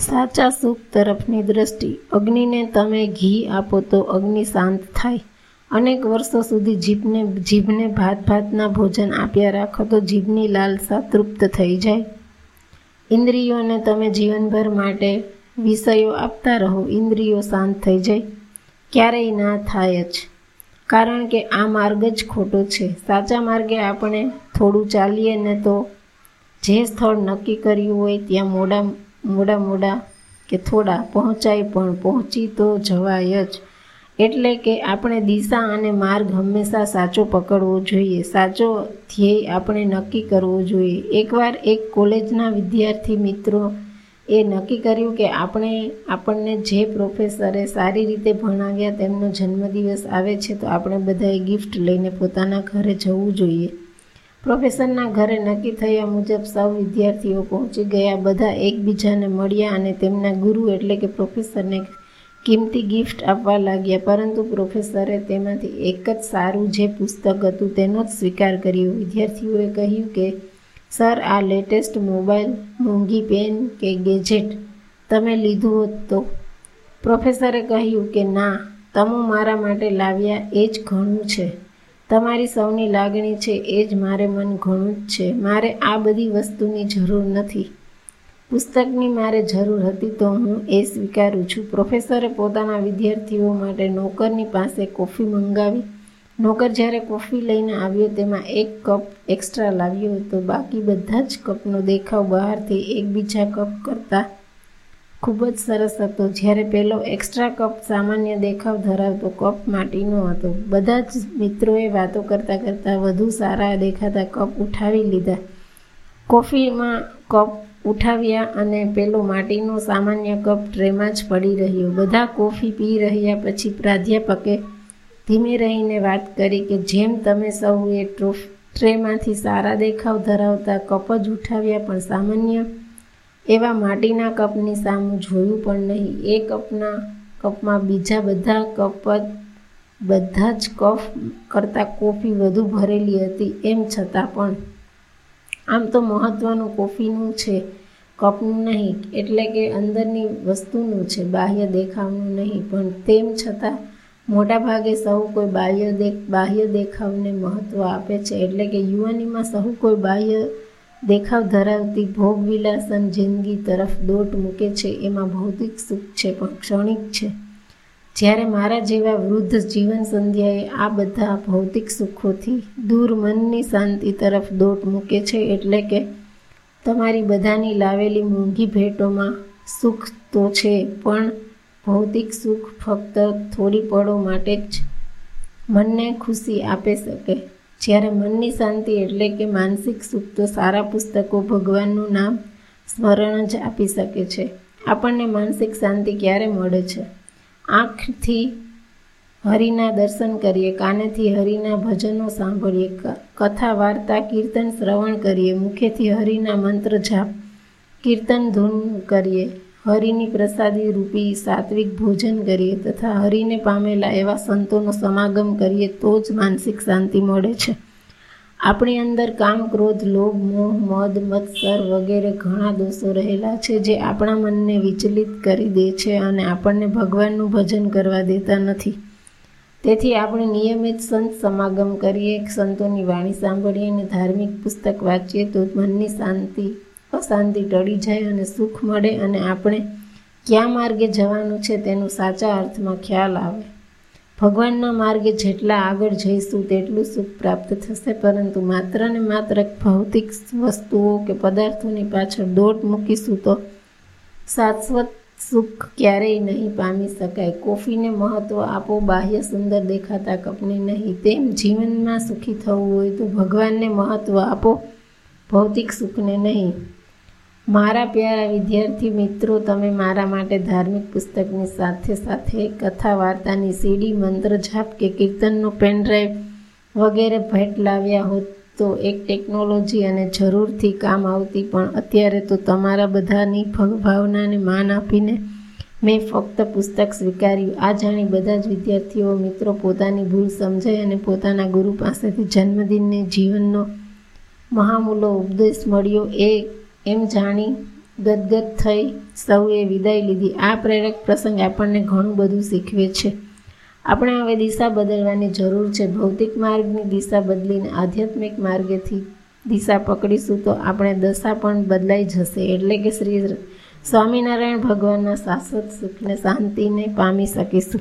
સાચા સુખ તરફની દ્રષ્ટિ. અગ્નિને તમે ઘી આપો તો અગ્નિ શાંત થાય. અનેક વર્ષો સુધી જીભને જીભને ભાત ભાતના ભોજન આપ્યા રાખો તો જીભની લાલસા તૃપ્ત થઈ જાય. ઇન્દ્રિયોને તમે જીવનભર માટે વિષયો આપતા રહો, ઇન્દ્રિયો શાંત થઈ જાય. ક્યારેય ના થાય જ. કારણ કે આ માર્ગ જ ખોટો છે. સાચા માર્ગે આપણે થોડું ચાલીએ ને તો જે સ્થળ નક્કી કર્યું હોય ત્યાં મોડા મોડા મોડા કે થોડા પહોંચાય પણ પહોંચી તો જવાય જ. એટલે કે આપણે દિશા અને માર્ગ હંમેશા સાચો પકડવો જોઈએ. સાચો ધ્યેય આપણે નક્કી કરવો જોઈએ. એકવાર એક કોલેજના વિદ્યાર્થી મિત્રો એ નક્કી કર્યું કે આપણે આપણને જે પ્રોફેસરે સારી રીતે ભણાવ્યા તેમનો જન્મદિવસ આવે છે તો આપણે બધાએ ગિફ્ટ લઈને પોતાના ઘરે જવું જોઈએ. પ્રોફેસરના ઘરે નક્કી થયા મુજબ સૌ વિદ્યાર્થીઓ પહોંચી ગયા. બધા એકબીજાને મળ્યા અને તેમના ગુરુ એટલે કે પ્રોફેસરને કિંમતી ગિફ્ટ આપવા લાગ્યા. પરંતુ પ્રોફેસરે તેમાંથી એક જ સારું જે પુસ્તક હતું તેનો જ સ્વીકાર કર્યો. વિદ્યાર્થીઓએ કહ્યું કે, સર, આ લેટેસ્ટ મોબાઈલ, મોંઘી પેન કે ગેજેટ તમે લીધું હોત તો. પ્રોફેસરે કહ્યું કે, ના, તમે મારા માટે લાવ્યા એ જ ઘણું છે. તમારી સૌની લાગણી છે એ જ મારે મન ઘણું જ છે. મારે આ બધી વસ્તુની જરૂર નથી. પુસ્તકની મારે જરૂર હતી તો હું એ સ્વીકારું છું. પ્રોફેસરે પોતાના વિદ્યાર્થીઓ માટે નોકરની પાસે કોફી મંગાવી. નોકર જ્યારે કોફી લઈને આવ્યો તેમાં એક કપ એક્સ્ટ્રા લાવ્યો તો બાકી બધા જ કપનો દેખાવ બહારથી એકબીજા કપ કરતાં ખૂબ જ સરસ હતો. જ્યારે પેલો એક્સ્ટ્રા કપ સામાન્ય દેખાવ ધરાવતો કપ માટીનો હતો. બધા જ મિત્રોએ વાતો કરતાં કરતાં વધુ સારા દેખાતા કપ ઉઠાવી લીધા. કોફીમાં કપ ઉઠાવ્યા અને પેલો માટીનો સામાન્ય કપ ટ્રેમાં જ પડી રહ્યો. બધા કોફી પી રહ્યા પછી પ્રાધ્યાપકે ધીમે રહીને વાત કરી કે જેમ તમે સૌએ ટ્રોફ, ટ્રેમાંથી સારા દેખાવ ધરાવતા કપ જ ઉઠાવ્યા પણ સામાન્ય એવા માટીના કપની સામું જોયું પણ નહીં. એ કપના કપમાં બીજા બધા કપ બધા જ કફ કરતાં કોફી વધુ ભરેલી હતી. એમ છતાં પણ. આમ તો મહત્ત્વનું કોફીનું છે, કપનું નહીં. એટલે કે અંદરની વસ્તુનું છે, બાહ્ય દેખાવનું નહીં. પણ તેમ છતાં મોટાભાગે સહુ કોઈ બાહ્ય દેખ બાહ્ય દેખાવને મહત્ત્વ આપે છે. એટલે કે યુવાનીમાં સહુ કોઈ બાહ્ય દેખાવ ધરાવતી ભોગવિલાસન જિંદગી તરફ દોટ મૂકે છે, એમાં ભૌતિક સુખ છે પણ ક્ષણિક છે. જ્યારે મારા જેવા વૃદ્ધ જીવન સંધ્યાએ આ બધા ભૌતિક સુખોથી દૂર મનની શાંતિ તરફ દોટ મૂકે છે, એટલે કે તમારી બધાની લાવેલી મોંઘી ભેટોમાં સુખ તો છે, પણ ભૌતિક સુખ ફક્ત થોડી પળો માટે જ મનને ખુશી આપે શકે. જ્યારે મનની શાંતિ એટલે કે માનસિક સુખ તો સારા પુસ્તકો ભગવાનનું નામ સ્મરણ જ આપી શકે છે. આપણને માનસિક શાંતિ ક્યારે મળે છે? આંખથી હરિના દર્શન કરીએ, કાનેથી હરિના ભજનો સાંભળીએ કથા, વાર્તા, કીર્તન, શ્રવણ કરીએ, મુખેથી હરિના મંત્ર જાપ, કીર્તન ધૂન કરીએ હરિની પ્રસાદી રૂપી સાત્વિક ભોજન કરીએ તથા હરિને પામેલા એવા સંતોનો સમાગમ કરીએ તો જ માનસિક શાંતિ મળે છે. આપણી અંદર કામ, ક્રોધ, લોભ, મોહ, મદ મત્સર વગેરે ઘણા દોષો રહેલા છે જે આપણા મનને વિચલિત કરી દે છે અને આપણને ભગવાનનું ભજન કરવા દેતા નથી. તેથી આપણે નિયમિત સંત સમાગમ કરીએ, સંતોની વાણી સાંભળીએ અને ધાર્મિક પુસ્તક વાંચીએ તો મનની શાંતિ અશાંતિ ટળી જાય અને સુખ મળે અને આપણે ક્યાં માર્ગે જવાનું છે તેનું સાચા અર્થમાં ખ્યાલ આવે. ભગવાનના માર્ગે જેટલા આગળ જઈશું તેટલું સુખ પ્રાપ્ત થશે, પરંતુ માત્ર ને માત્ર ભૌતિક વસ્તુઓ કે પદાર્થોની પાછળ દોટ મૂકીશું તો શાશ્વત સુખ ક્યારેય નહીં પામી શકાય. કોફીને મહત્ત્વ આપો, બાહ્ય સુંદર દેખાતા કપને નહીં. તેમ જીવનમાં સુખી થવું હોય તો ભગવાનને મહત્ત્વ આપો, ભૌતિક સુખને નહીં. મારા પ્યારા વિદ્યાર્થી મિત્રો, તમે મારા માટે ધાર્મિક પુસ્તકની સાથે સાથે કથા વાર્તાની સીડી, મંત્ર જાપ કે કીર્તનનો પેનડ્રાઈવ વગેરે ભેટ લાવ્યા હોત તો એક ટેકનોલોજી અને જરૂરથી કામ આવતી, પણ અત્યારે તો તમારા બધાની ભગભાવનાને માન આપીને મેં ફક્ત પુસ્તક સ્વીકાર્યું. આ જાણી બધા જ વિદ્યાર્થીઓ મિત્રો પોતાની ભૂલ સમજાય અને પોતાના ગુરુ પાસેથી જન્મદિનને જીવનનો મહામૂલો ઉપદેશ મળ્યો. એ એમ જાણી ગદગદ થઈ સૌએ વિદાય લીધી. આ પ્રેરક પ્રસંગ આપણને ઘણું બધું શીખવે છે. આપણે હવે દિશા બદલવાની જરૂર છે. ભૌતિક માર્ગની દિશા બદલીને આધ્યાત્મિક માર્ગેથી દિશા પકડીશું તો આપણે દશા પણ બદલાઈ જશે. એટલે કે શ્રી સ્વામિનારાયણ ભગવાનના શાશ્વત સુખને શાંતિને પામી શકીશું.